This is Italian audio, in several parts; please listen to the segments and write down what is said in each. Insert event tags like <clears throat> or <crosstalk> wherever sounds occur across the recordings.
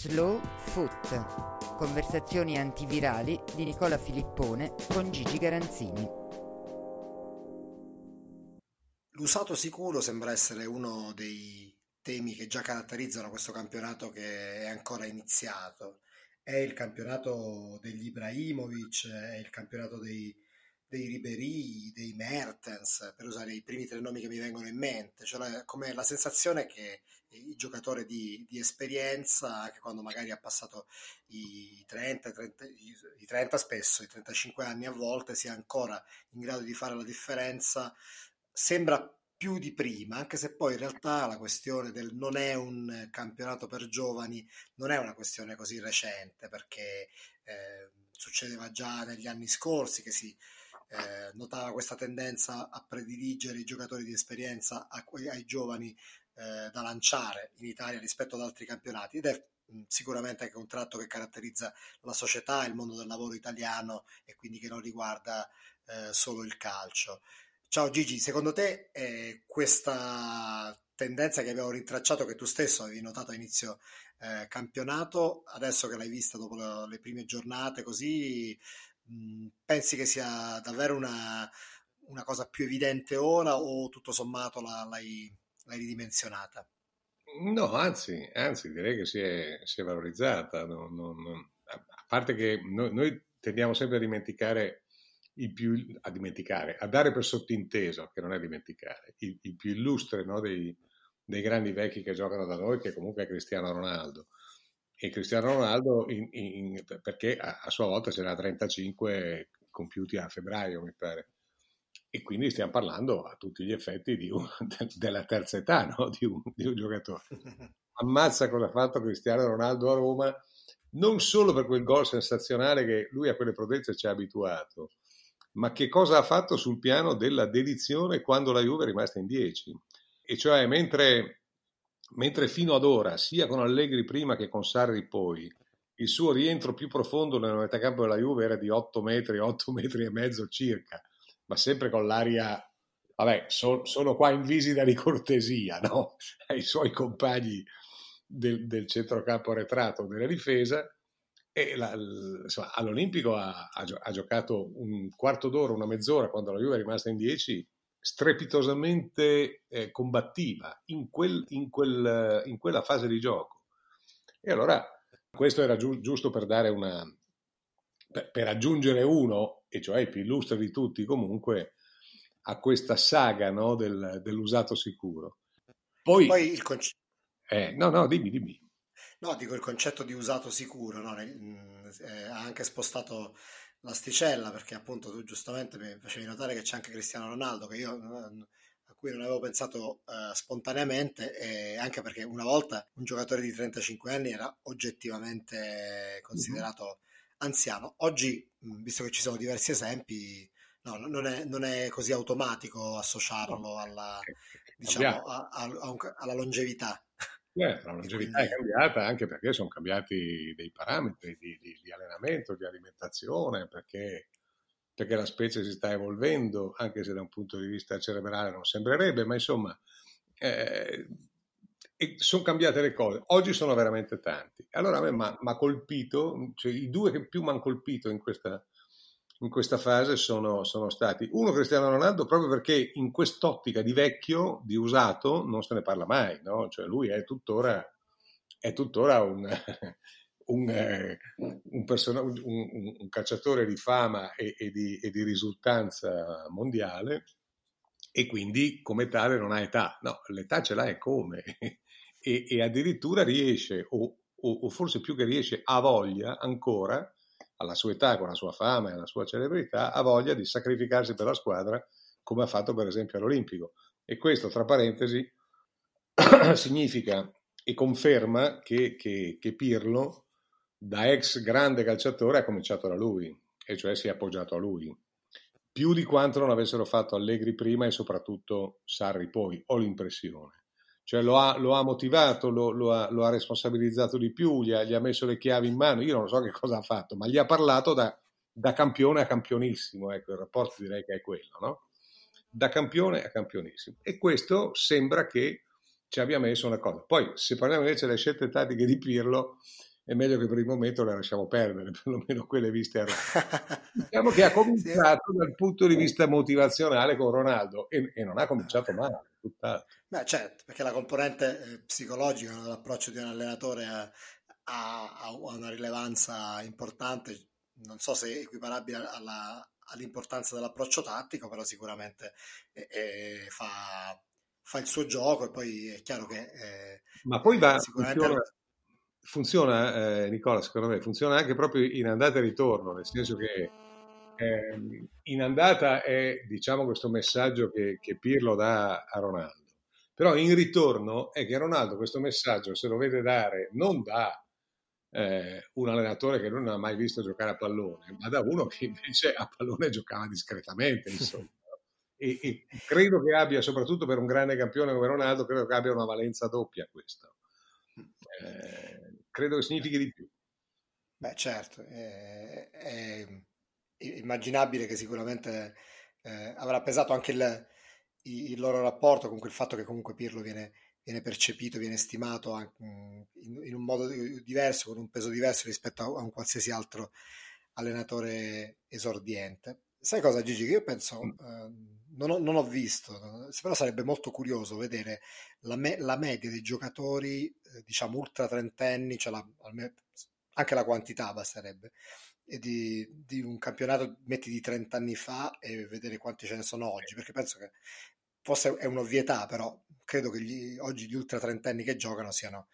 Slow Foot. Conversazioni antivirali di Nicola Filippone con Gigi Garanzini. L'usato sicuro sembra essere uno dei temi che già caratterizzano questo campionato che è ancora iniziato. È il campionato degli Ibrahimovic, è il campionato dei dei Ribery, dei Mertens, per usare i primi tre nomi che mi vengono in mente, cioè la, come la sensazione che il giocatore di, di, esperienza, anche quando magari ha passato i 30, 30, i 30 spesso, i 35 anni a volte, sia ancora in grado di fare la differenza, sembra più di prima, anche se poi in realtà la questione del non è un campionato per giovani non è una questione così recente, perché eh, succedeva già negli anni scorsi che si eh, notava questa tendenza a prediligere i giocatori di esperienza a, ai giovani eh, da lanciare in Italia rispetto ad altri campionati ed è sicuramente anche un tratto che caratterizza la società, il mondo del lavoro italiano e quindi che non riguarda eh, solo il calcio. Ciao Gigi, secondo te eh, questa tendenza che abbiamo rintracciato, che tu stesso avevi notato a inizio eh, campionato, adesso che l'hai vista dopo le, le prime giornate, così pensi che sia davvero una, una, cosa più evidente ora o tutto sommato la, l'hai, l'hai, ridimensionata? No, anzi, anzi direi che si è, si è valorizzata. Non, non, non, a parte che noi, noi, tendiamo sempre a dimenticare il più, a dimenticare, a dare per sottinteso, che non è dimenticare, il, il più illustre no, dei, dei grandi vecchi che giocano da noi, che comunque è Cristiano Ronaldo e Cristiano Ronaldo in, in, perché a, a, sua volta ce n'ha 35 compiuti a febbraio mi pare. E quindi stiamo parlando a tutti gli effetti un, <laughs> de, della terza età no? <laughs> di, un, di, un, giocatore. Ammazza cosa ha fatto Cristiano Ronaldo a Roma non solo per quel gol sensazionale che lui a quelle prodezze ci ha abituato ma che cosa ha fatto sul piano della dedizione quando la Juve è rimasta in 10 e cioè mentre mentre fino ad ora, sia con Allegri prima che con Sarri poi, il suo rientro più profondo nella metà campo della Juve era di 8 metri, 8 <laughs> metri e mezzo circa, ma sempre con l'aria, vabbè, so, sono qua in visita di cortesia, no? <laughs> Ai suoi compagni del, del centrocampo arretrato della difesa. E la, insomma, all'Olimpico ha, ha, giocato un quarto d'ora, una mezz'ora quando la Juve è rimasta in 10 strepitosamente eh, combattiva in, quel, in, quel, in, quella fase di gioco. E allora questo era giu- giusto per dare una, per, per, aggiungere uno, e cioè il più illustre di tutti comunque, a questa saga no, del, dell'usato sicuro. Poi, Poi il concetto... Eh, no, no, dimmi, dimmi. No, dico il concetto di usato sicuro, no? eh, ha anche spostato l'asticella perché appunto tu giustamente mi facevi notare che c'è anche Cristiano Ronaldo che io a cui non avevo pensato uh, spontaneamente e anche perché una volta un giocatore di 35 anni era oggettivamente considerato mm-hmm. anziano. Oggi visto che ci sono diversi esempi no, non, è, non, è, così automatico associarlo alla, diciamo, a, a, a un, alla longevità Certo, la longevità quindi... è cambiata anche perché sono cambiati dei parametri di, di, di allenamento, di alimentazione, perché, perché, la specie si sta evolvendo, anche se da un punto di vista cerebrale non sembrerebbe, ma insomma eh, sono cambiate le cose. Oggi sono veramente tanti. Allora a me mi ha colpito, cioè i due che più mi hanno colpito in questa in questa fase sono, sono, stati. Uno Cristiano Ronaldo proprio perché in quest'ottica di vecchio, di usato, non se ne parla mai, no? cioè lui è tuttora, è tuttora un, <laughs> un, eh, un, person- un, calciatore di fama e, e, di, e, di, risultanza mondiale e quindi come tale non ha età, no, l'età ce l'ha e come. <laughs> E, e addirittura riesce o, o, o forse più che riesce ha voglia ancora alla sua età, con la sua fama e la sua celebrità, ha voglia di sacrificarsi per la squadra, come ha fatto per esempio all'Olimpico. E questo, tra parentesi, <clears throat> significa e conferma che, che, che, Pirlo, da ex grande calciatore, ha cominciato da lui, e cioè si è appoggiato a lui. Più di quanto non avessero fatto Allegri prima e soprattutto Sarri poi, ho l'impressione cioè lo ha, lo ha motivato, lo, lo, ha, lo, ha, responsabilizzato di più, gli ha, gli ha, messo le chiavi in mano, io non so che cosa ha fatto, ma gli ha parlato da, da campione a campionissimo, ecco il rapporto direi che è quello, no? Da campione a campionissimo. E questo sembra che ci abbia messo una cosa. Poi, se parliamo invece delle scelte tattiche di Pirlo, è meglio che per il momento le lasciamo perdere, <laughs> perlomeno quelle viste a Roma. <laughs> diciamo che ha cominciato dal punto di vista motivazionale con Ronaldo e, e non ha cominciato male, tutt'altro. Beh, certo, perché la componente eh, psicologica dell'approccio di un allenatore ha, ha, una rilevanza importante, non so se equiparabile alla, all'importanza dell'approccio tattico, però sicuramente eh, eh, fa, fa, il suo gioco e poi è chiaro che... Eh, Ma poi va, sicuramente... funziona, funziona eh, Nicola, secondo me, funziona anche proprio in andata e ritorno, nel senso che ehm, in andata è, diciamo, questo messaggio che, che Pirlo dà a Ronaldo. Però in ritorno è che Ronaldo questo messaggio se lo vede dare non da eh, un allenatore che non ha mai visto giocare a pallone, ma da uno che invece a pallone giocava discretamente, e, e, credo che abbia, soprattutto per un grande campione come Ronaldo, credo che abbia una valenza doppia questo. Eh, credo che significhi di più. Beh, certo, è, è immaginabile che sicuramente eh, avrà pesato anche il, il, loro rapporto con quel fatto che comunque Pirlo viene viene percepito, viene stimato in, in, un modo diverso, con un peso diverso rispetto a, un qualsiasi altro allenatore esordiente. Sai cosa Gigi? Che io penso, mm. eh, non, ho, non, ho, visto, però sarebbe molto curioso vedere la, me, la media dei giocatori, eh, diciamo, ultra trentenni, cioè la, anche la quantità basterebbe, di, di, un campionato, metti di 30 anni fa e vedere quanti ce ne sono oggi, perché penso che forse è un'ovvietà, però credo che gli, oggi gli ultra trentenni che giocano siano,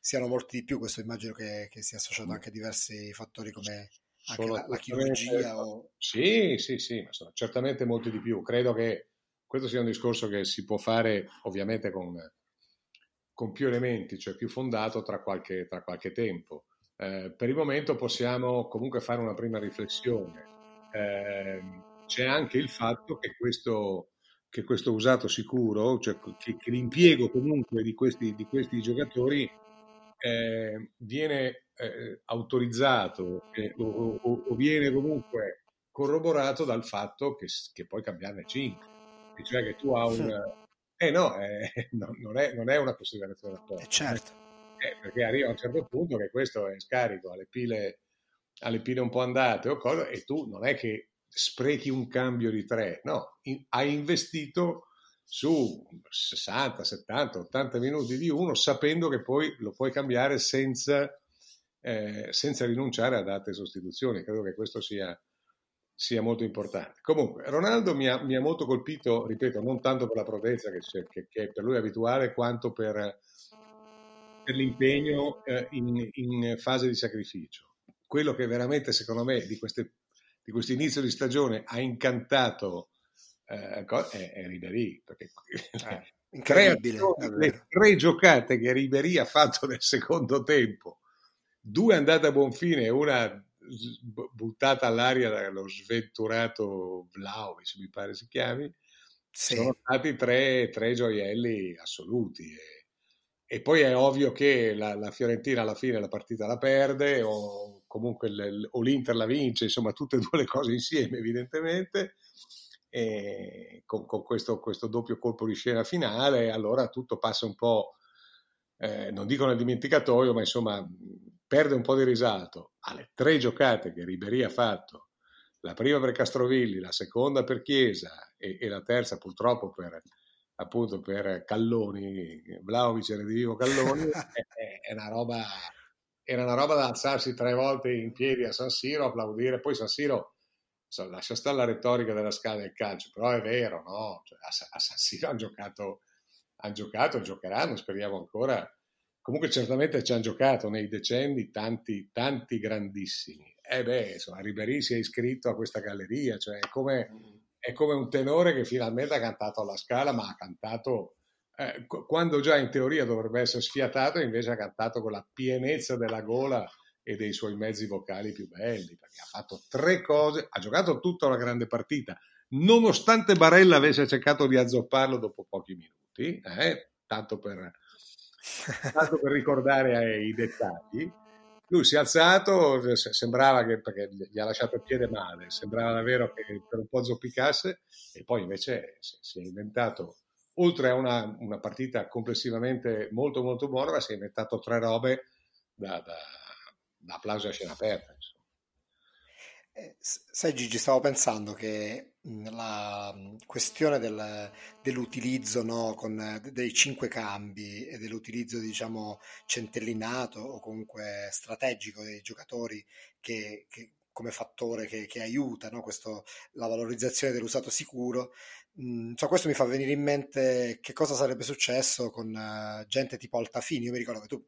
siano molti di più. Questo immagino che, che sia associato anche a diversi fattori come anche la, la, chirurgia. O... Sì, sì, sì, ma sono certamente molti di più. Credo che questo sia un discorso che si può fare ovviamente con, con più elementi, cioè più fondato tra qualche, tra qualche tempo. Eh, per il momento possiamo comunque fare una prima riflessione. Eh, c'è anche il fatto che questo che questo usato sicuro, cioè che, che l'impiego comunque di questi, di questi giocatori eh, viene eh, autorizzato eh, o, o, o, viene comunque corroborato dal fatto che, che puoi cambiarne 5, cioè che tu hai un... Eh no, eh, <laughs> no non, è, non, è, una considerazione da poco. Eh certo. Eh, perché arriva a un certo punto che questo è scarico alle pile, alle pile un po' andate o cosa, e tu non è che sprechi un cambio di tre, no, in, hai investito su 60, 70, 80 minuti di uno sapendo che poi lo puoi cambiare senza, eh, senza rinunciare a date sostituzioni. Credo che questo sia, sia molto importante. Comunque, Ronaldo mi ha, mi ha, molto colpito, ripeto, non tanto per la prodezza che, che, che per lui è abituale, quanto per, per l'impegno eh, in, in fase di sacrificio. Quello che veramente, secondo me, di queste di questo inizio di stagione ha incantato eh, è, è Ribéry perché eh, <laughs> incredibile le tre giocate che Ribéry ha fatto nel secondo tempo due andate a buon fine e una buttata all'aria dallo sventurato Vlaovic mi pare si chiami sì. sono stati tre, tre gioielli assoluti e, e, poi è ovvio che la, la Fiorentina alla fine la partita la perde o comunque l- o l'Inter la vince, insomma tutte e due le cose insieme evidentemente, e con, con questo, questo, doppio colpo di scena finale, allora tutto passa un po', eh, non dico nel dimenticatoio, ma insomma perde un po' di risalto. Alle tre giocate che Ribery ha fatto, la prima per Castrovilli, la seconda per Chiesa e, e la terza purtroppo per, appunto per Calloni, Vlaovic e Redivivo Calloni, è, <laughs> è, una roba era una roba da alzarsi tre volte in piedi a San Siro, applaudire, poi San Siro, so, lascia stare la retorica della scala del calcio, però è vero, no? Cioè, a, a, San Siro hanno giocato, hanno giocato, giocheranno, speriamo ancora. Comunque certamente ci hanno giocato nei decenni tanti, tanti grandissimi. E beh, insomma, Ribéry si è iscritto a questa galleria, cioè è come, è come un tenore che finalmente ha cantato alla scala, ma ha cantato eh, quando già in teoria dovrebbe essere sfiatato, invece ha cantato con la pienezza della gola e dei suoi mezzi vocali più belli, perché ha fatto tre cose, ha giocato tutta una grande partita, nonostante Barella avesse cercato di azzopparlo dopo pochi minuti, eh, tanto, per, tanto, per, ricordare i dettagli. Lui si è alzato, sembrava che, perché gli ha lasciato il piede male, sembrava davvero che per un po' zoppicasse e poi invece si è inventato oltre a una, una, partita complessivamente molto molto buona, si è inventato tre robe da, da, applausi a scena aperta. Insomma. Eh, sai Gigi, stavo pensando che la questione del, dell'utilizzo no, con, dei cinque cambi e dell'utilizzo diciamo centellinato o comunque strategico dei giocatori che, che come fattore che, che aiuta no, questo, la valorizzazione dell'usato sicuro. Mm, so, questo mi fa venire in mente che cosa sarebbe successo con uh, gente tipo Altafini. Io mi ricordo che tu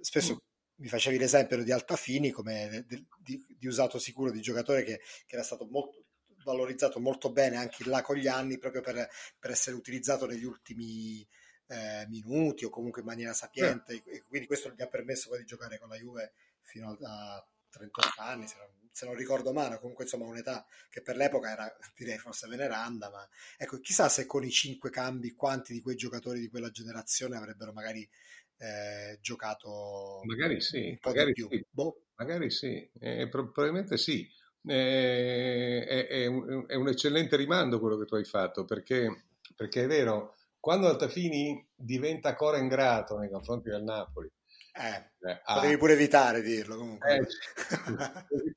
spesso mm mi facevi l'esempio di Altafini come di, di, di usato sicuro di giocatore che, che, era stato molto valorizzato molto bene anche là con gli anni proprio per, per essere utilizzato negli ultimi eh, minuti o comunque in maniera sapiente. E quindi questo gli ha permesso poi di giocare con la Juve fino a 38 anni se non, se non ricordo male. Comunque insomma un'età che per l'epoca era direi forse veneranda ma ecco chissà se con i cinque cambi quanti di quei giocatori di quella generazione avrebbero magari eh, giocato magari sì, magari sì. Boh. magari sì. Eh, probabilmente sì. Eh, è, è, un, è, un, eccellente rimando quello che tu hai fatto perché, perché è vero, quando Altafini diventa ancora ingrato nei confronti del Napoli, eh, potevi pure evitare di dirlo comunque. Eh,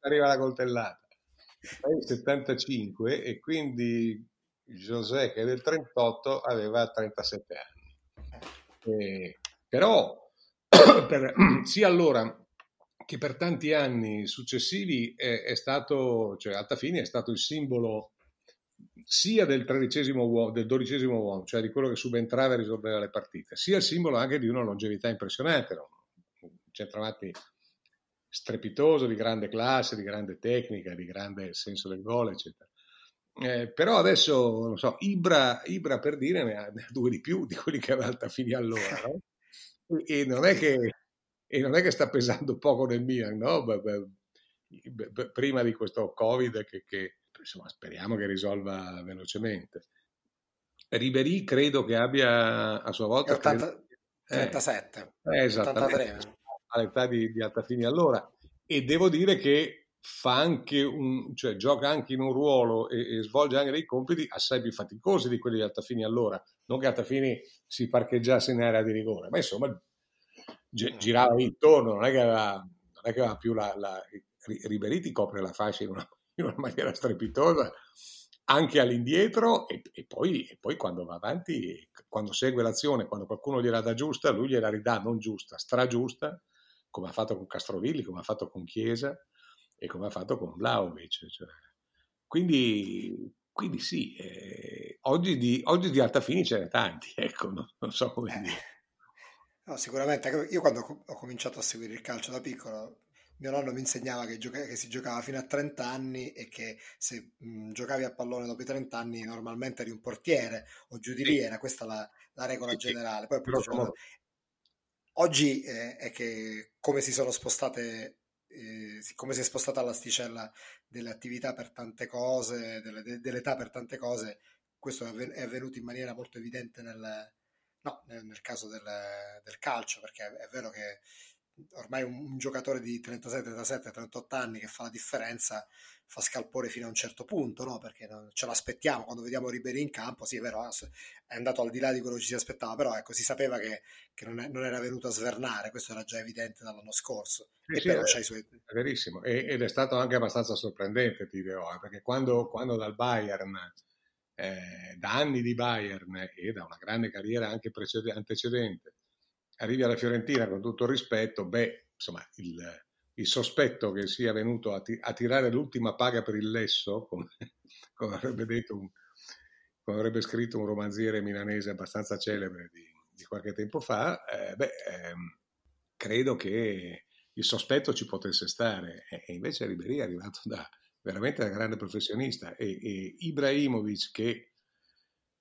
arriva <laughs> la coltellata. È il 75 e quindi José che è del 38 aveva 37 anni. E, però <coughs> per, <coughs> sia allora che per tanti anni successivi è, è stato, cioè Altafini è stato il simbolo sia del tredicesimo uomo, del dodicesimo uomo, cioè di quello che subentrava e risolveva le partite, sia il simbolo anche di una longevità impressionante, un centravanti strepitoso, di grande classe, di grande tecnica, di grande senso del gol, eccetera. Eh, però adesso, non so, Ibra, Ibra per dire ne ha, ne ha, due di più di quelli che aveva Altafini allora, no? E, non che, e, non è che, sta pesando <laughs> poco nel Milan, no? Beh, beh, prima di questo Covid che, che insomma, speriamo che risolva velocemente. Ribery credo che abbia a sua volta... 80, 37. Eh, eh, esattamente, all'età di, di Altafini allora. E devo dire che fa anche un, cioè gioca anche in un ruolo e, e, svolge anche dei compiti assai più faticosi di quelli di Altafini allora. Non che Altafini si parcheggiasse in area di rigore, ma insomma gi- girava intorno, non è che aveva, non è che aveva più la, la Riberiti copre la fascia in una, <laughs> in una, maniera strepitosa anche all'indietro e, e, poi, e, poi, quando va avanti, quando segue l'azione, quando qualcuno gliela dà giusta, lui gliela ridà non giusta, stragiusta, come ha fatto con Castrovilli, come ha fatto con Chiesa e come ha fatto con Vlaovic. Cioè. Quindi, quindi, sì, eh, oggi, di, oggi di Altafini ce n'è tanti, <laughs> ecco, no? non so come eh, dire. No, sicuramente, io quando ho cominciato a seguire il calcio da piccolo, mio nonno mi insegnava che, gioca- che si giocava fino a 30 anni e che se mh, giocavi a pallone dopo i 30 anni normalmente eri un portiere o giù di lì, era questa la, la regola sì, generale. Poi appunto, cioè, oggi eh, è che come si sono spostate eh, siccome si è spostata l'asticella delle attività per tante cose, delle, de, dell'età per tante cose, questo è avvenuto in maniera molto evidente nel, no, nel, nel caso del, del, calcio, perché è, è vero che ormai un, un, giocatore di 37, 37, 38 anni che fa la differenza fa scalpore fino a un certo punto, no? perché ce l'aspettiamo quando vediamo Ribery in campo, sì è vero, è andato al di là di quello che ci si aspettava, però ecco, si sapeva che, che non, è, non, era venuto a svernare, questo era già evidente dall'anno scorso. Sì, sì, è, suoi... è, verissimo, e, ed è stato anche abbastanza sorprendente, ti dirò, eh, perché quando, quando dal Bayern, eh, da anni di Bayern e da una grande carriera anche precedente, antecedente, arrivi alla Fiorentina con tutto il rispetto, beh, insomma, il il sospetto che sia venuto a, ti- a, tirare l'ultima paga per il lesso, <laughs> come, come, avrebbe un, come avrebbe scritto un romanziere milanese abbastanza celebre di, di qualche tempo fa, eh, beh, ehm, credo che il sospetto ci potesse stare. E, invece Ribéry è arrivato da veramente da grande professionista. E, e Ibrahimovic che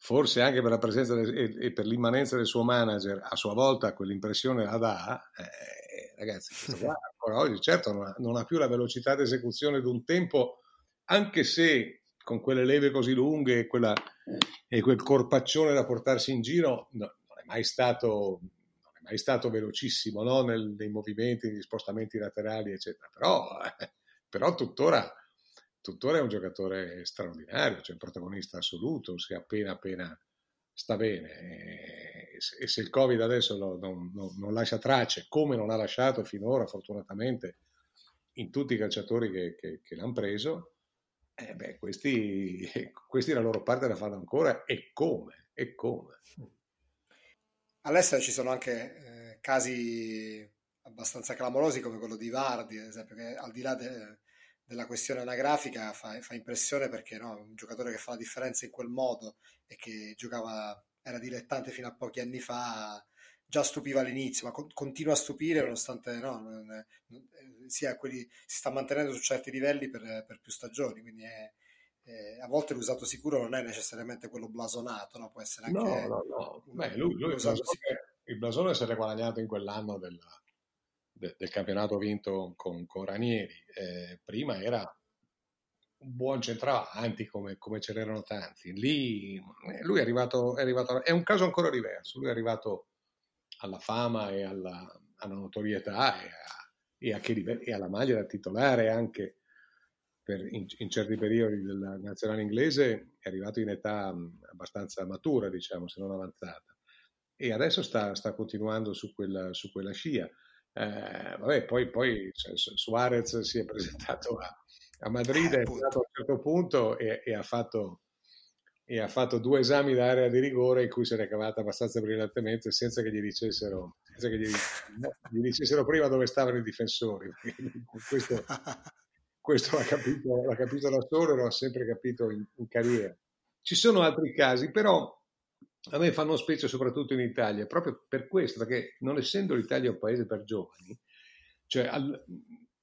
forse anche per la presenza del, e, e, per l'immanenza del suo manager a sua volta quell'impressione la dà, eh, ragazzi, <laughs> qua ancora oggi certo non ha, non ha più la velocità di esecuzione di un tempo, anche se con quelle leve così lunghe e, quella, e quel corpaccione da portarsi in giro, no, non, è mai stato, non è mai stato velocissimo no? Nel, nei movimenti, negli spostamenti laterali, eccetera. Però, eh, però tuttora, tuttora, è un giocatore straordinario, cioè un protagonista assoluto, se appena appena sta bene. E, e se il Covid adesso lo, non, non, non, lascia tracce, come non ha lasciato finora, fortunatamente, in tutti i calciatori che, che, che l'hanno preso, eh beh, questi, <laughs> questi la loro parte la fanno ancora e come, e come. All'estero ci sono anche eh, casi abbastanza clamorosi come quello di Vardi, ad esempio, che al di là de, della questione anagrafica fa, fa impressione perché no, un giocatore che fa la differenza in quel modo e che giocava, era dilettante fino a pochi anni fa, già stupiva all'inizio, ma con, continua a stupire nonostante no, non, non, sia quelli, si sta mantenendo su certi livelli per, per più stagioni, quindi è, è, a volte l'usato sicuro non è necessariamente quello blasonato, no? può essere anche... No, no, no. Beh, lui, lui il, blasone, il blasone si è guadagnato in quell'anno della, de, del campionato vinto con, con Ranieri. Eh, prima era un buon centravanti come, come ce n'erano tanti. Lì eh, lui è arrivato, è arrivato, è un caso ancora diverso, lui è arrivato alla fama e alla, alla notorietà e, a, e, a livello, e, alla maglia da titolare anche per, in, in, certi periodi della nazionale inglese è arrivato in età abbastanza matura, diciamo, se non avanzata. E adesso sta, sta continuando su quella, su quella scia. Eh, vabbè, poi, poi cioè, Suarez si è presentato a, a Madrid, è stato a un certo punto e, e ha fatto e ha fatto due esami d'area di rigore in cui si era cavata abbastanza brillantemente senza che gli dicessero, che gli, gli dicessero prima dove stavano i difensori. <laughs> questo, questo l'ha, capito, l'ha, capito, da solo e lo ha sempre capito in, in, carriera. Ci sono altri casi, però a me fanno specie soprattutto in Italia, proprio per questo, perché non essendo l'Italia un paese per giovani, cioè al,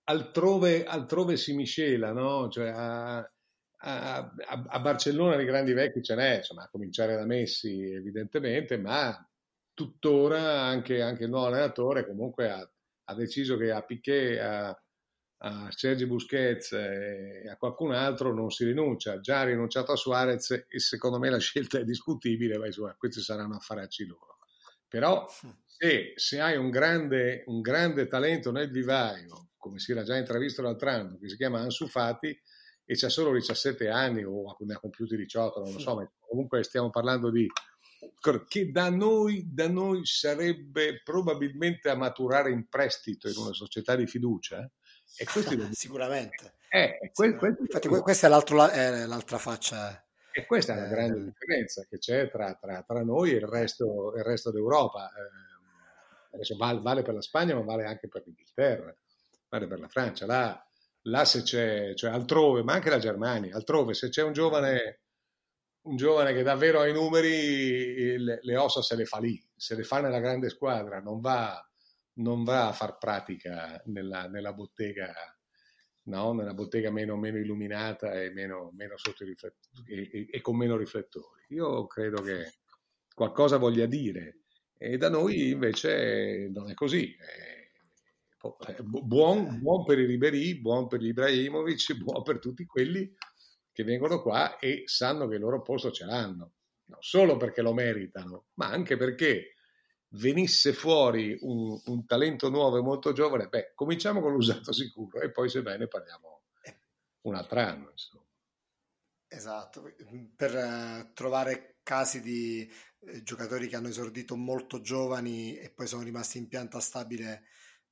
altrove, altrove, si miscela, no? Cioè a, a, a, Barcellona di grandi vecchi ce n'è, insomma, a cominciare da Messi evidentemente, ma tuttora anche, anche il nuovo allenatore comunque ha, ha deciso che a Piquet, a, a Sergi Busquets e a qualcun altro non si rinuncia. Già ha rinunciato a Suarez e secondo me la scelta è discutibile, ma insomma, questi saranno affaracci loro. Però se, se hai un grande, un grande talento nel vivaio, come si era già intravisto l'altro anno, che si chiama Ansu Fati, e c'ha solo 17 anni o ne ha compiuti 18, non lo so, ma comunque stiamo parlando di che da noi, da noi sarebbe probabilmente a maturare in prestito in una società di fiducia. E questo <laughs> Sicuramente. Eh, que- Sicuramente. Infatti, questa è, è, l'altra faccia. E questa è la grande eh, differenza che c'è tra, tra, tra noi e il resto, il resto d'Europa. Eh, adesso vale, vale, per la Spagna, ma vale anche per l'Inghilterra, vale per la Francia. Là là se c'è, cioè altrove, ma anche la Germania, altrove, se c'è un giovane, un giovane che davvero ha i numeri, le, le, ossa se le fa lì, se le fa nella grande squadra, non va, non va a far pratica nella, nella bottega, no? nella bottega meno, meno illuminata e, meno, meno e, e, e con meno riflettori. Io credo che qualcosa voglia dire e da noi invece non è così. Buon, buon per i Ribery, buon per gli Ibrahimovic, <laughs> buon per tutti quelli che vengono qua e sanno che il loro posto ce l'hanno, non solo perché lo meritano, ma anche perché venisse fuori un, un talento nuovo e molto giovane, beh, cominciamo con l'usato sicuro e poi se bene parliamo un altro anno. Insomma. Esatto, per uh, trovare casi di eh, giocatori che hanno esordito molto giovani e poi sono rimasti in pianta stabile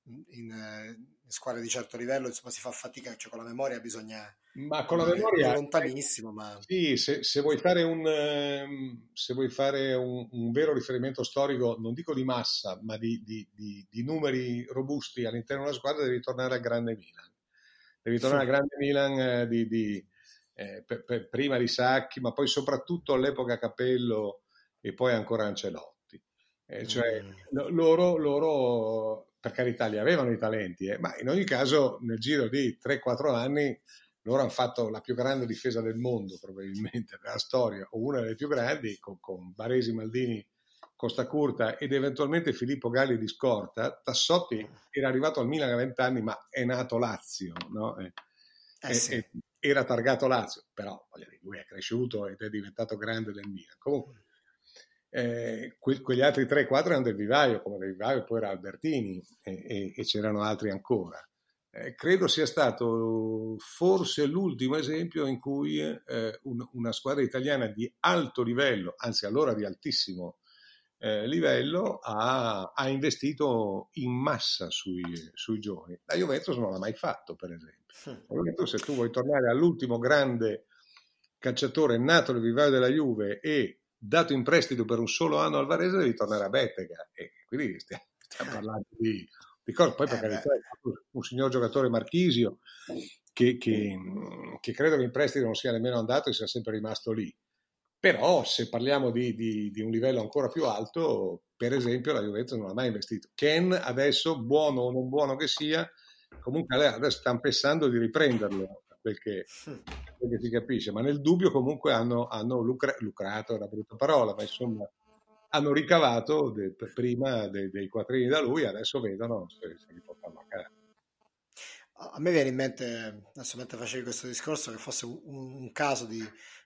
in, eh, in, squadre di certo livello, insomma, si fa fatica, cioè con la memoria bisogna... Ma con la memoria... È lontanissimo, ma... Sì, se, se, vuoi fare, un, ehm, se vuoi fare un, un, vero riferimento storico, non dico di massa, ma di, di, di, di numeri robusti all'interno della squadra, devi tornare al grande Milan. Devi tornare sì. al grande Milan eh, di, eh, per, per, prima di Sacchi, ma poi soprattutto all'epoca Capello e poi ancora Ancelotti. Eh, cioè, mm. loro, loro per carità li avevano i talenti, eh, ma in ogni caso nel giro di 3-4 anni loro hanno fatto la più grande difesa del mondo probabilmente della storia, o una delle più grandi, con, con Baresi, Maldini, Costa Curta ed eventualmente Filippo Galli di scorta. Tassotti era arrivato al Milan a 20 anni, ma è nato Lazio, no? eh, eh, sì. era targato Lazio, però dire, lui è cresciuto ed è diventato grande del Milan. Comunque, eh, que- quegli altri 3-4 erano del vivaio, come del vivaio poi era Albertini e, e, e c'erano altri ancora. Eh, credo sia stato forse l'ultimo esempio in cui eh, un, una squadra italiana di alto livello, anzi allora di altissimo eh, livello ha, ha, investito in massa sui, sui, giovani. La Juventus non l'ha mai fatto, per esempio. La Juventus, se tu vuoi tornare all'ultimo grande calciatore nato nel vivaio della Juve e dato in prestito per un solo anno al Varese, devi tornare a Bettega. E quindi stiamo, stiamo parlando di, cose. Poi, per eh carità, un signor giocatore Marchisio che, che, che credo che in prestito non sia nemmeno andato e sia sempre rimasto lì però se parliamo di, di, di, un livello ancora più alto, per esempio la Juventus non ha mai investito. Ken adesso, buono o non buono che sia, comunque adesso stanno pensando di riprenderlo, quel che, quel che si capisce, ma nel dubbio comunque hanno, hanno lucra, lucrato, è una brutta parola, ma insomma hanno ricavato de, prima dei, dei quattrini da lui, adesso vedono se, se li portano a casa. A me viene in mente, adesso mentre facevi questo discorso, che fosse un, un caso di,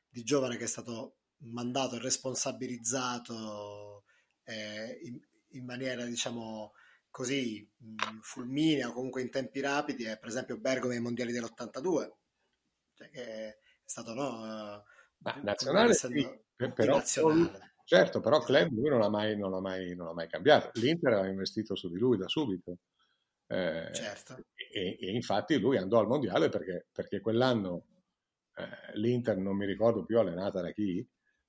di giovane che è stato mandato e responsabilizzato eh, in, in, maniera, diciamo così, mh, fulminea o comunque in tempi rapidi è per esempio Bergomi ai mondiali dell'82, cioè che è stato no, Ma, nazionale, sì, però, nazionale. Certo, però. Club lui non l'ha, mai, non, l'ha mai, non l'ha mai cambiato. L'Inter aveva investito su di lui da subito. Eh, certo. e, e, infatti lui andò al mondiale perché, perché quell'anno eh, l'Inter non mi ricordo più allenata da chi,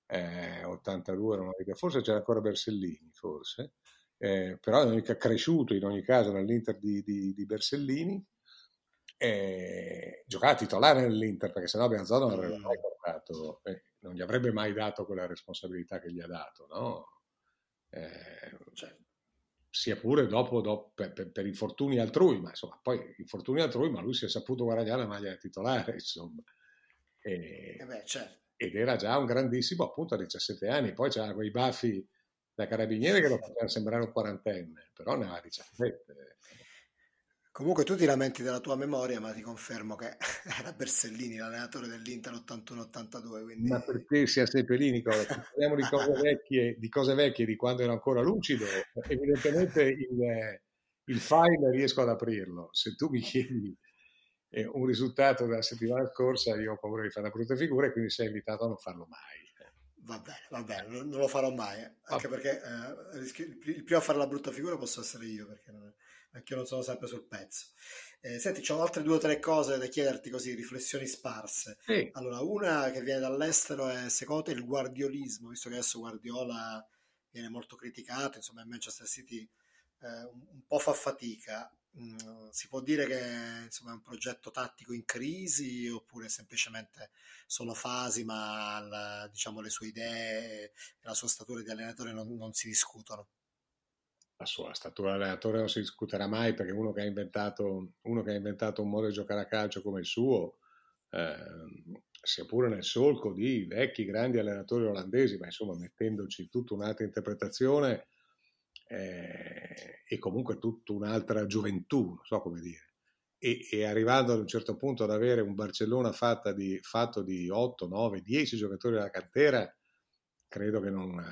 eh, 82, non ricordo, forse c'era ancora Bersellini, forse, eh, però è cresciuto in ogni caso nell'Inter di, di, di Bersellini, eh, giocava titolare nell'Inter perché sennò Bianzotto non avrebbe mai portato, eh, non gli avrebbe mai dato quella responsabilità che gli ha dato, no? Eh, cioè, sia pure dopo, dopo per, per, per, infortuni altrui, ma insomma, poi infortuni altrui, ma lui si è saputo guadagnare la maglia titolare, <laughs> insomma. E, eh beh, certo ed era già un grandissimo appunto a 17 anni, poi c'era quei baffi da carabiniere che lo facevano sembrare un quarantenne, però ne aveva 17. Comunque tu ti lamenti della tua memoria, ma ti confermo che <laughs> era Bersellini, l'allenatore dell'Inter 81-82. Quindi... Ma perché sia Seppellini? Parliamo di cose, <laughs> vecchie, di cose vecchie, di quando era ancora lucido. Evidentemente il, il file riesco ad aprirlo. Se tu mi chiedi eh, un risultato della settimana scorsa, io ho paura di fare una brutta figura e quindi sei invitato a non farlo mai. Va bene, va bene, non, lo farò mai, eh. anche perché eh, il primo a fare la brutta figura posso essere io, perché non, anche io non sono sempre sul pezzo. Eh, senti, ho altre due o tre cose da chiederti così, riflessioni sparse. Sì. Allora, una che viene dall'estero è secondo te il guardiolismo, visto che adesso Guardiola viene molto criticato, insomma, il Manchester City eh, un, un po' fa fatica. Mm, si può dire che insomma, è un progetto tattico in crisi oppure semplicemente sono fasi, ma la, diciamo, le sue idee e la sua statura di allenatore non, non si discutono? La sua statura allenatore non si discuterà mai perché uno che ha inventato, che ha inventato un modo di giocare a calcio come il suo, eh, sia pure nel solco di vecchi grandi allenatori olandesi, ma insomma mettendoci tutta un'altra interpretazione, eh, e comunque tutta un'altra gioventù, non so come dire. E, e, arrivando ad un certo punto ad avere un Barcellona di, fatto di 8, 9, 10 giocatori della cantera, credo che non,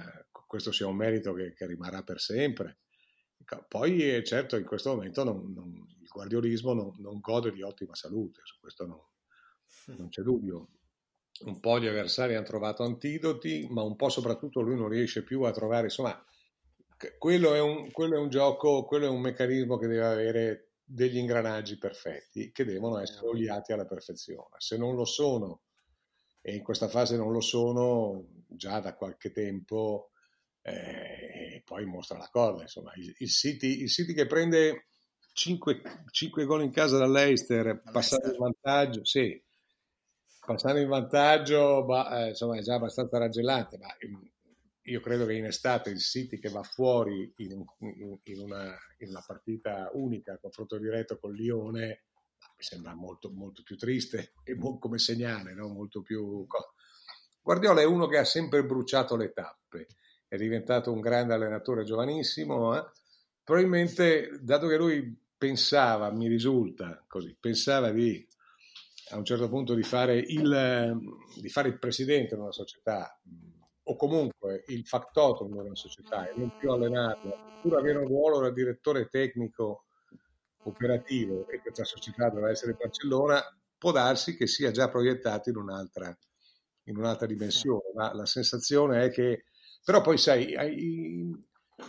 questo sia un merito che, che, rimarrà per sempre. Poi eh, certo in questo momento non, non, il guardiolismo non, non, gode di ottima salute, su questo non c'è dubbio. Un po' gli avversari hanno trovato antidoti, ma un po' soprattutto lui non riesce più a trovare, insomma, quello è, un, quello è un gioco, quello è un meccanismo che deve avere degli ingranaggi perfetti che devono essere oliati alla perfezione. Se non lo sono, e in questa fase non lo sono già da qualche tempo, eh, poi mostra la corda. Insomma, il, il, City, il City che prende 5, 5 gol in casa dall'Eister, passando in vantaggio, sì, passando in vantaggio, bah, eh, insomma, è già abbastanza raggellante, ma io credo che in estate il City che va fuori in, in, in, una, in una, partita unica, confronto diretto con Lione, mi sembra molto, molto più triste <laughs> e come segnale, no? molto più... Guardiola è uno che ha sempre bruciato le tappe, è diventato un grande allenatore giovanissimo, eh? probabilmente, dato che lui pensava, mi risulta così, pensava di a un certo punto di fare il, di fare il presidente di una società o comunque il factotum di una società e non più allenarlo, oppure avere un ruolo da direttore tecnico operativo e questa società deve essere Barcellona, può darsi che sia già proiettato in un'altra, in un'altra dimensione. Ma la sensazione è che Però poi sai,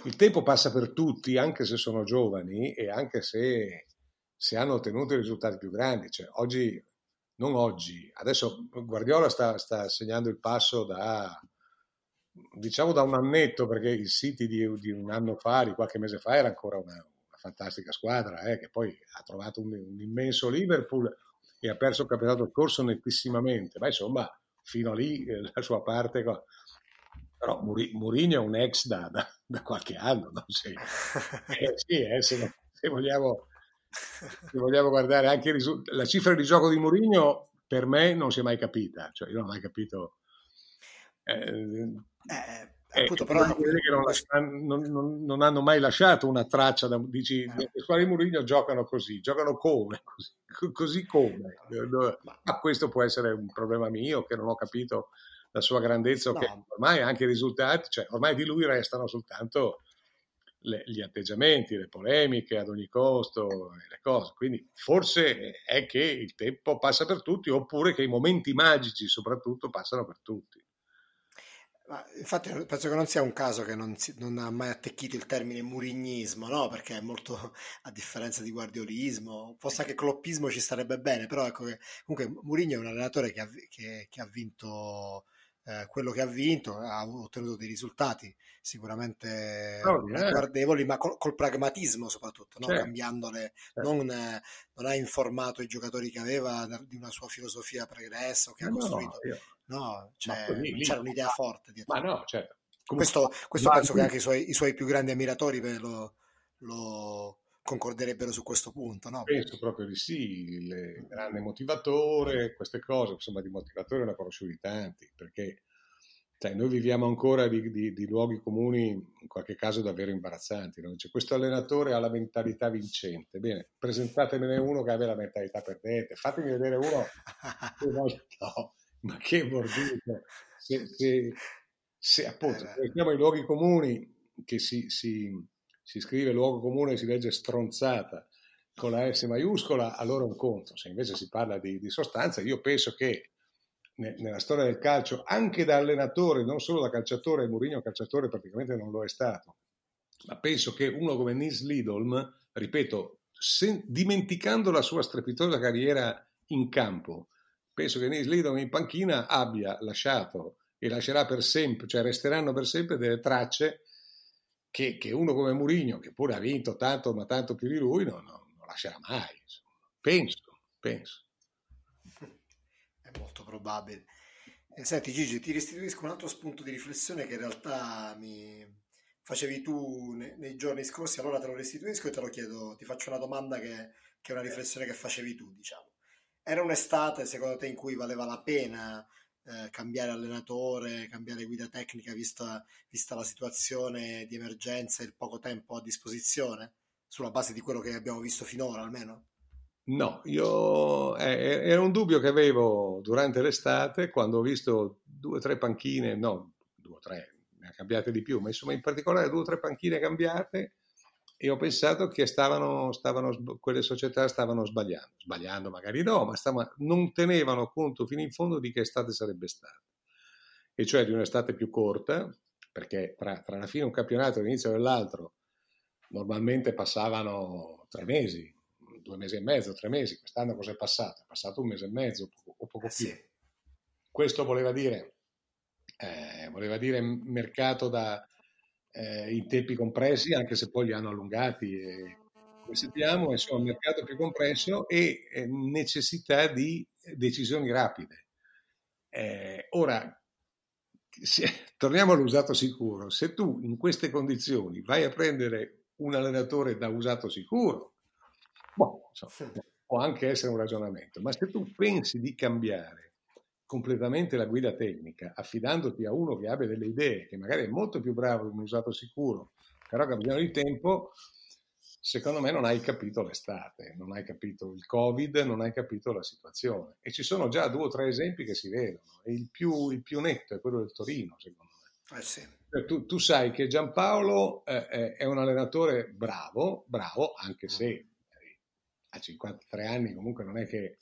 il tempo passa per tutti, anche se sono giovani e anche se, se hanno ottenuto risultati più grandi. Cioè, oggi, non oggi, adesso Guardiola sta, sta segnando il passo da, diciamo da un annetto, perché il City di, di, un anno fa, di qualche mese fa, era ancora una, una fantastica squadra, eh, che poi ha trovato un, un, immenso Liverpool e ha perso il campionato scorso nettissimamente, ma insomma, fino a lì eh, la sua parte... Però Mourinho è un ex da, da, da qualche anno, no? sì, <laughs> eh, sì eh, se, se, vogliamo, se, vogliamo, guardare anche il risultato, la cifra di gioco di Mourinho per me non si è mai capita, cioè io non ho mai capito eh, eh, eh appunto, però non, non, non, non, hanno mai lasciato una traccia da, dici, eh. le squadre di Mourinho giocano così, giocano come, così, così come. Ma questo può essere un problema mio che non ho capito la sua grandezza, no. che ormai anche i risultati, cioè ormai di lui restano soltanto le, gli atteggiamenti, le polemiche ad ogni costo, le cose. Quindi forse è che il tempo passa per tutti, oppure che i momenti magici soprattutto passano per tutti. Ma infatti penso che non sia un caso che non, si, non, ha mai attecchito il termine murignismo, no? Perché è molto, a differenza di guardiolismo, forse anche cloppismo ci starebbe bene, però ecco che comunque Murigno è un allenatore che ha, che, che ha vinto eh, quello che ha vinto, ha ottenuto dei risultati sicuramente oh, guardevoli, ma col, col, pragmatismo soprattutto, no? certo. cambiandole, certo. Non, non, ha informato i giocatori che aveva di una sua filosofia pregressa o che ha costruito. No, no cioè, lì, lì, c'era un'idea forte dietro. Ma no, certo. Questo, questo penso che anche i suoi, i suoi, più grandi ammiratori lo, lo concorderebbero su questo punto, no? Penso proprio di sì, il grande motivatore, queste cose, insomma di motivatori ne ho conosciuti tanti, perché cioè, noi viviamo ancora di, di, di, luoghi comuni, in qualche caso davvero imbarazzanti, no? Cioè, questo allenatore ha la mentalità vincente, bene, presentatemene uno che abbia la mentalità perdente, fatemi vedere uno, no, ma che dire? Se, se, se appunto, eh, siamo ai luoghi comuni che si, si si scrive luogo comune e si legge stronzata con la S maiuscola, allora un conto. Se invece si parla di, di sostanza, io penso che ne, nella storia del calcio, anche da allenatore, non solo da calciatore, Mourinho calciatore praticamente non lo è stato, ma penso che uno come Nils Lidolm, ripeto, se, dimenticando la sua strepitosa carriera in campo, penso che Nils Lidolm in panchina abbia lasciato e lascerà per sempre, cioè resteranno per sempre delle tracce che, che uno come Mourinho, che pure ha vinto tanto ma tanto più di lui, non, non, non lascerà mai. Insomma. Penso, penso. È molto probabile. Eh, senti Gigi, ti restituisco un altro spunto di riflessione che in realtà mi facevi tu nei, giorni scorsi, allora te lo restituisco e te lo chiedo, ti faccio una domanda che, che è una riflessione che facevi tu, diciamo. Era un'estate, secondo te, in cui valeva la pena eh, cambiare allenatore, cambiare guida tecnica vista, vista la situazione di emergenza e il poco tempo a disposizione, sulla base di quello che abbiamo visto finora almeno? No, io eh, era un dubbio che avevo durante l'estate quando ho visto due o tre panchine, no, due o tre, ne ha cambiate di più, ma insomma in particolare due o tre panchine cambiate e ho pensato che stavano, stavano, quelle società stavano sbagliando, sbagliando magari no, ma stavano, non tenevano conto fino in fondo di che estate sarebbe stata, e cioè di un'estate più corta, perché tra, tra la fine di un campionato e l'inizio dell'altro normalmente passavano tre mesi, due mesi e mezzo, tre mesi, quest'anno cos'è passato? È passato un mese e mezzo o poco, eh più. Sì. Questo voleva dire, eh, voleva dire mercato da eh, in tempi compressi, anche se poi li hanno allungati. E, come sappiamo, insomma, un mercato più compresso e eh, necessità di decisioni rapide. Eh, ora, se, <laughs> torniamo all'usato sicuro. Se tu in queste condizioni vai a prendere un allenatore da usato sicuro, boh, insomma, può anche essere un ragionamento, ma se tu pensi di cambiare completamente la guida tecnica, affidandoti a uno che abbia delle idee, che magari è molto più bravo di un usato sicuro, però che ha bisogno di tempo, secondo me non hai capito l'estate, non hai capito il Covid, non hai capito la situazione. E ci sono già due o tre esempi che si vedono. Il più, il più netto è quello del Torino, secondo me. Eh sì. Cioè, tu, tu, sai che Giampaolo eh, è un allenatore bravo, bravo, anche se mm. a 53 anni comunque non è che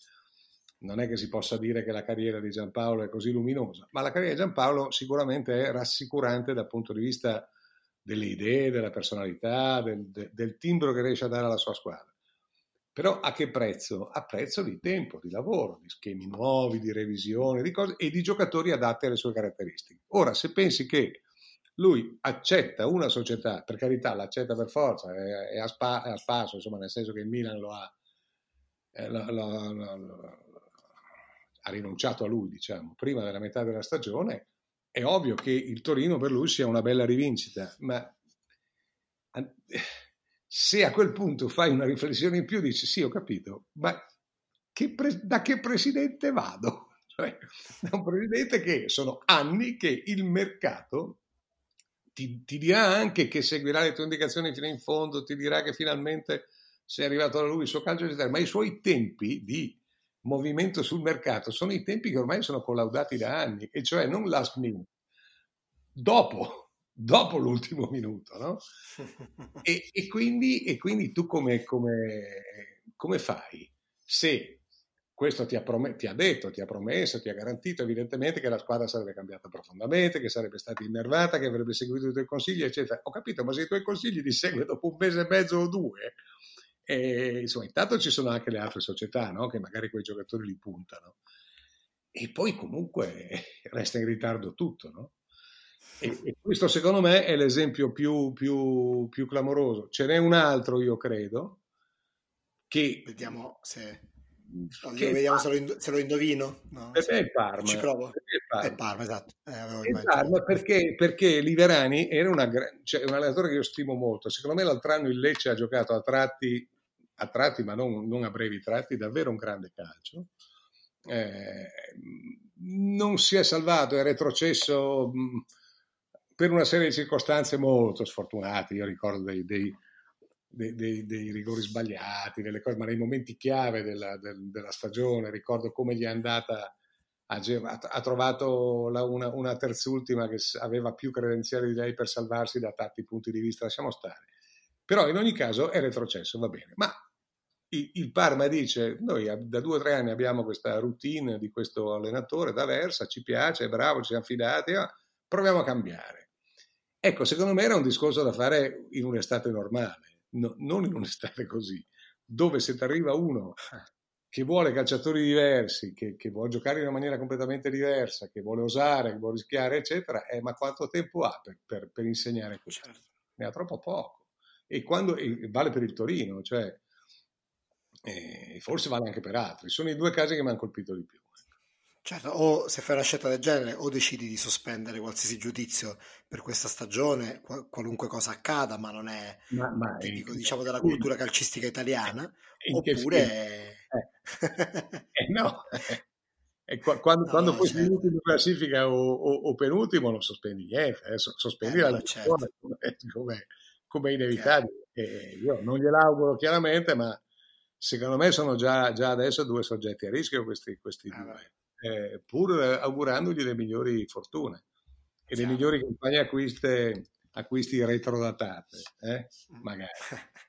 non è che si possa dire che la carriera di Giampaolo è così luminosa, ma la carriera di Giampaolo sicuramente è rassicurante dal punto di vista delle idee, della personalità, del, del timbro che riesce a dare alla sua squadra. Però a che prezzo? A prezzo di tempo, di lavoro, di schemi nuovi, di revisione, di cose e di giocatori adatti alle sue caratteristiche. Ora, se pensi che lui accetta una società, per carità l'accetta per forza, è, è, a, spa, è a, spasso, insomma, nel senso che il Milan lo ha, eh, lo, lo, lo, ha rinunciato a lui, diciamo, prima della metà della stagione, è ovvio che il Torino per lui sia una bella rivincita, ma se a quel punto fai una riflessione in più, dici sì, ho capito, ma che pre- da che presidente vado? <laughs> Cioè, da un presidente che sono anni che il mercato ti, ti, dirà anche che seguirà le tue indicazioni fino in fondo, ti dirà che finalmente sei arrivato da lui il suo calcio, eccetera, ma i suoi tempi di movimento sul mercato sono i tempi che ormai sono collaudati da anni, e cioè non last minute, dopo, <laughs> dopo l'ultimo minuto, no? <laughs> E, e, quindi, e quindi, tu come, come, come, fai? Se questo ti ha, prom- ti ha, detto, ti ha promesso, ti ha garantito evidentemente che la squadra sarebbe cambiata profondamente, che sarebbe stata innervata, che avrebbe seguito i tuoi consigli, eccetera. Ho capito, ma se i tuoi consigli li segue dopo un mese e mezzo o due, e, insomma, intanto ci sono anche le altre società no? che magari quei giocatori li puntano. E poi comunque <laughs> resta in ritardo tutto, no? E, e, questo secondo me è l'esempio più, più, più, clamoroso. Ce n'è un altro, io credo, che... Vediamo se... Che vediamo se lo, se lo, indovino. No, per me è Parma. Ci provo. È Parma, esatto. Eh, Parma perché, perché Liverani era una, cioè, un allenatore che io stimo molto. Secondo me l'altro anno il Lecce ha giocato a tratti a tratti, ma non, non, a brevi tratti, davvero un grande calcio. Eh, non si è salvato, è retrocesso mh, per una serie di circostanze molto sfortunate. Io ricordo dei, dei, dei, dei rigori sbagliati, delle cose, ma nei momenti chiave della, del, della stagione, ricordo come gli è andata. Ha, ha trovato la, una, una terzultima che aveva più credenziali di lei per salvarsi da tanti punti di vista, lasciamo stare. Però in ogni caso è retrocesso, va bene. Ma il Parma dice noi da due o tre anni abbiamo questa routine di questo allenatore da Versa, ci piace, è bravo, ci siamo fidati, ah, proviamo a cambiare. Ecco, secondo me era un discorso da fare in un'estate normale, no, non in un'estate così, dove se ti arriva uno che vuole calciatori diversi, che, che, vuole giocare in una maniera completamente diversa, che vuole osare, che vuole rischiare, eccetera, eh, ma quanto tempo ha per, per, per insegnare questo? Certo. Ne ha troppo poco. E, quando, e vale per il Torino, cioè e forse vale anche per altri. Sono i due casi che mi hanno colpito di più. Ecco. Certo, o se fai una scelta del genere o decidi di sospendere qualsiasi giudizio per questa stagione, qualunque cosa accada, ma non è ma, ma tipico diciamo, della cultura calcistica italiana, oppure... Eh. eh, no, e quando, no, quando no, poi certo. sei ultimo in classifica o, o, o, penultimo non sospendi niente, eh, sospendi eh, la certo. come, come inevitabile. io non gliel'auguro chiaramente, ma secondo me sono già, già adesso due soggetti a rischio questi, questi ah, due, eh, pur augurandogli le migliori fortune e le migliori campagne acquiste, acquisti retrodatate, eh? Mm. magari. <laughs>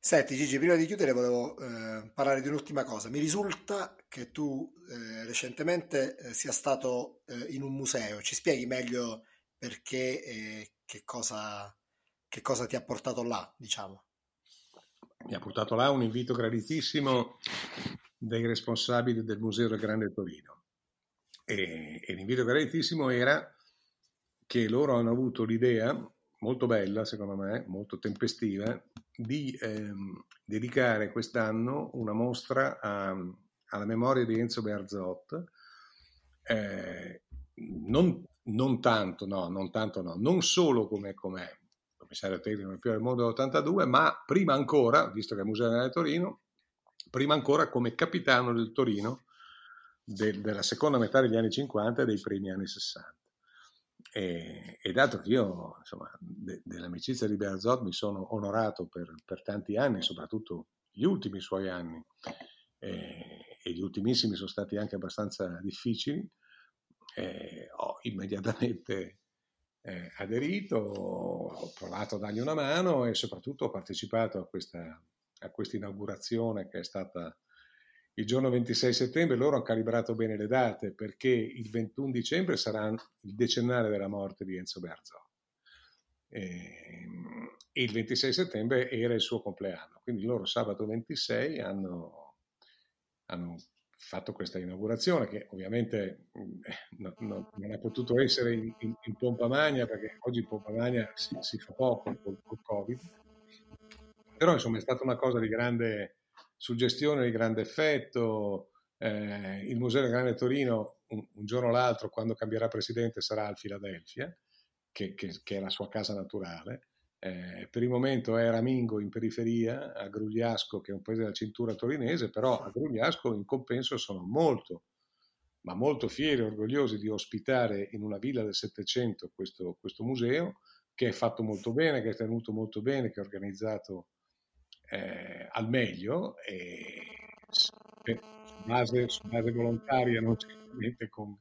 Senti Gigi, prima di chiudere volevo eh, parlare di un'ultima cosa. Mi risulta che tu eh, recentemente eh, sia stato eh, in un museo. Ci spieghi meglio perché e che cosa, che cosa ti ha portato là, diciamo? Mi ha portato là un invito graditissimo dei responsabili del Museo del Grande Torino. E, e l'invito graditissimo era che loro hanno avuto l'idea, molto bella secondo me, molto tempestiva, di ehm, dedicare quest'anno una mostra a, alla memoria di Enzo Bearzot, eh, non, non, tanto, no, non tanto no, non solo come, come commissario tecnico del del mondo dell'82, ma prima ancora, visto che è Museo del Torino, prima ancora come capitano del Torino de, della seconda metà degli anni 50 e dei primi anni 60. E, e dato che io insomma, de, dell'amicizia di Berzot mi sono onorato per, per, tanti anni, soprattutto gli ultimi suoi anni, e, e gli ultimissimi sono stati anche abbastanza difficili, ho immediatamente eh, aderito, ho provato a dargli una mano e soprattutto ho partecipato a questa, a questa inaugurazione che è stata il giorno 26 settembre, loro hanno calibrato bene le date perché il 21 dicembre sarà il decennale della morte di Enzo Berzò e, e il 26 settembre era il suo compleanno, quindi loro sabato 26 hanno, hanno fatto questa inaugurazione che ovviamente no, no, non ha potuto essere in, in, in, pompa magna perché oggi in pompa magna si, si fa poco col, col Covid, però insomma è stata una cosa di grande suggestione di grande effetto. Eh, il Museo del Grande Torino, un, un, giorno o l'altro, quando cambierà presidente, sarà al Filadelfia, che, che, che è la sua casa naturale. Eh, per il momento è Ramingo in periferia, a Grugliasco, che è un paese della cintura torinese, però a Grugliasco in compenso sono molto, ma molto fieri e orgogliosi di ospitare in una villa del Settecento questo, questo museo, che è fatto molto bene, che è tenuto molto bene, che è organizzato eh, al meglio e su base, su base volontaria, non certamente con,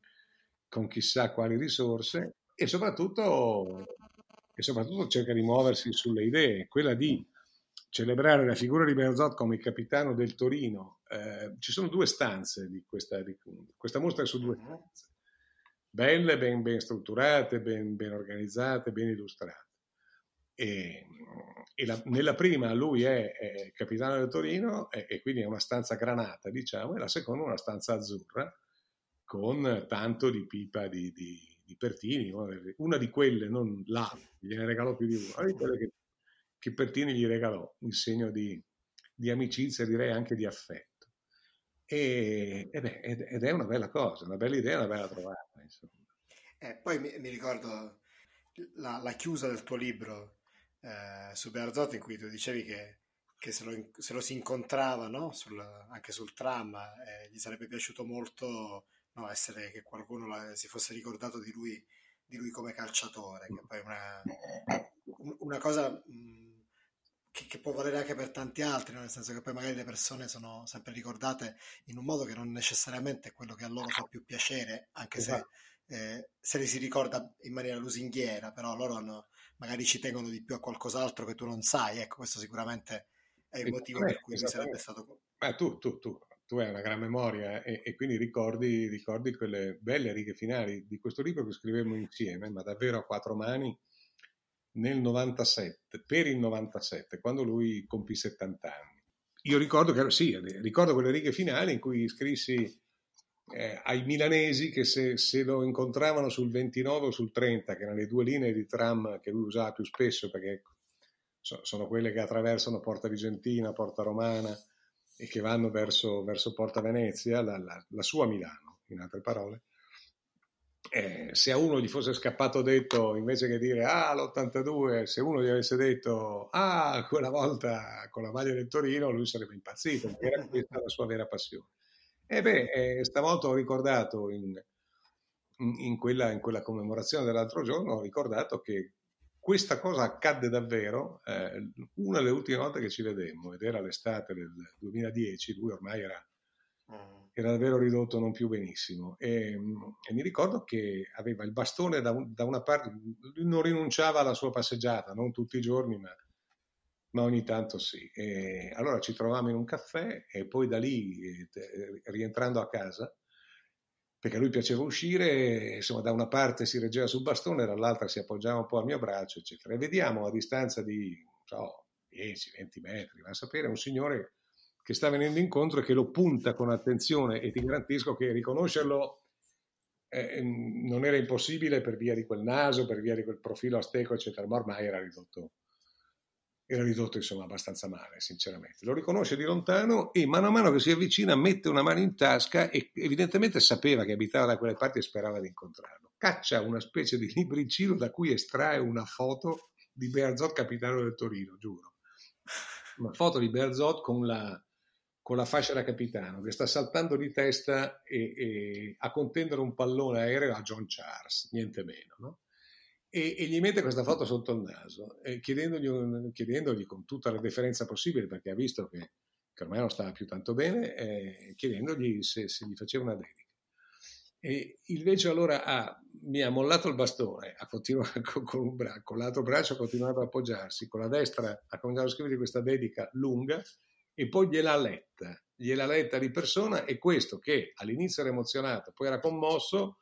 con, chissà quali risorse e soprattutto, e soprattutto cerca di muoversi sulle idee, quella di celebrare la figura di Berzot come capitano del Torino. Eh, ci sono due stanze di questa, di, questa mostra su due stanze, belle, ben, ben strutturate, ben, ben organizzate, ben illustrate. E, e la, nella prima lui è, è capitano del Torino e, e, quindi è una stanza granata, diciamo, e la seconda una stanza azzurra con tanto di pipa di, di, di Pertini, una di quelle, non la, gliene regalò più di una, una di quelle che, che Pertini gli regalò in segno di, di amicizia, direi anche di affetto. E, ed, è, ed, è, una bella cosa, una bella idea, una bella trovata. Eh, poi mi, mi ricordo la, la, chiusa del tuo libro eh, su Bearzot in cui tu dicevi che, che se, lo, se, lo, si incontrava no? sul, anche sul tram eh, gli sarebbe piaciuto molto no, essere che qualcuno la, si fosse ricordato di lui, di lui, come calciatore, che poi è una, una cosa mh, che, che, può valere anche per tanti altri, no? nel senso che poi magari le persone sono sempre ricordate in un modo che non necessariamente è quello che a loro fa più piacere, anche esatto. se, eh, se li si ricorda in maniera lusinghiera, però loro hanno magari ci tengono di più a qualcos'altro che tu non sai. Ecco, questo sicuramente è il motivo per cui mi sarebbe stato. Beh, tu, tu, tu, tu hai una gran memoria e, e quindi ricordi, ricordi, quelle belle righe finali di questo libro che scrivemmo insieme, ma davvero a quattro mani, nel 97, per il 97, quando lui compì 70 anni. Io ricordo che, sì, ricordo quelle righe finali in cui scrissi eh, ai milanesi che se, se, lo incontravano sul 29 o sul 30, che erano le due linee di tram che lui usava più spesso perché so, sono quelle che attraversano Porta Vigentina, Porta Romana e che vanno verso, verso Porta Venezia, la, la, la, sua Milano, in altre parole. Eh, se a uno gli fosse scappato detto, invece che dire ah l'82, se uno gli avesse detto ah quella volta con la maglia del Torino, lui sarebbe impazzito, perché era questa la sua vera passione. E beh, eh, stavolta ho ricordato in, in, quella, in, quella, commemorazione dell'altro giorno, ho ricordato che questa cosa accadde davvero eh, una delle ultime volte che ci vedemmo, ed era l'estate del 2010, lui ormai era, mm. era davvero ridotto non più benissimo. E, e, mi ricordo che aveva il bastone da, un, da una parte, non rinunciava alla sua passeggiata, non tutti i giorni, ma ma ogni tanto sì. E allora ci trovavamo in un caffè e poi da lì, eh, rientrando a casa, perché a lui piaceva uscire, insomma da una parte si reggeva sul bastone, dall'altra si appoggiava un po' al mio braccio, eccetera. E vediamo a distanza di, so, 10-20 metri, va a sapere, un signore che sta venendo incontro e che lo punta con attenzione e ti garantisco che riconoscerlo eh, non era impossibile per via di quel naso, per via di quel profilo asteco, eccetera, ma ormai era ridotto era ridotto insomma abbastanza male, sinceramente. Lo riconosce di lontano e mano a mano che si avvicina mette una mano in tasca e evidentemente sapeva che abitava da quelle parti e sperava di incontrarlo. Caccia una specie di libricino da cui estrae una foto di Berzot, capitano del Torino, giuro. Una foto di Berzot con la, con la fascia da capitano che sta saltando di testa e, e a contendere un pallone aereo a John Charles, niente meno, no? E, e, gli mette questa foto sotto il naso, eh, chiedendogli, chiedendogli, con tutta la deferenza possibile, perché ha visto che, che ormai non stava più tanto bene, eh, chiedendogli se, se, gli faceva una dedica. E il vecchio allora ha, mi ha mollato il bastone, ha continuato <laughs> con, un braccio, con l'altro braccio ha continuato ad appoggiarsi, con la destra ha cominciato a scrivere questa dedica lunga e poi gliel'ha letta, gliel'ha letta di persona e questo che all'inizio era emozionato, poi era commosso,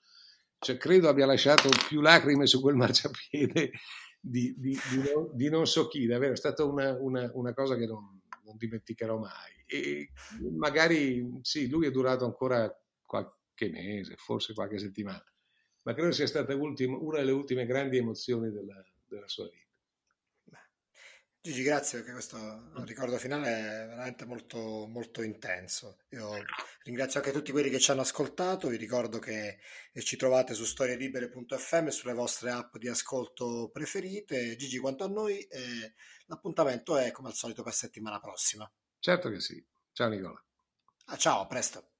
cioè credo abbia lasciato più lacrime su quel marciapiede di, di, di, non, di non, so chi, davvero è stata una, una, una cosa che non, non, dimenticherò mai. E magari sì, lui è durato ancora qualche mese, forse qualche settimana, ma credo sia stata una delle ultime grandi emozioni della, della sua vita. Gigi, grazie perché questo ricordo finale è veramente molto, molto intenso. Io ringrazio anche tutti quelli che ci hanno ascoltato, vi ricordo che ci trovate su storielibere.fm e sulle vostre app di ascolto preferite. Gigi, quanto a noi, eh, l'appuntamento è come al solito per settimana prossima. Certo che sì. Ciao Nicola. Ah, ciao, a presto.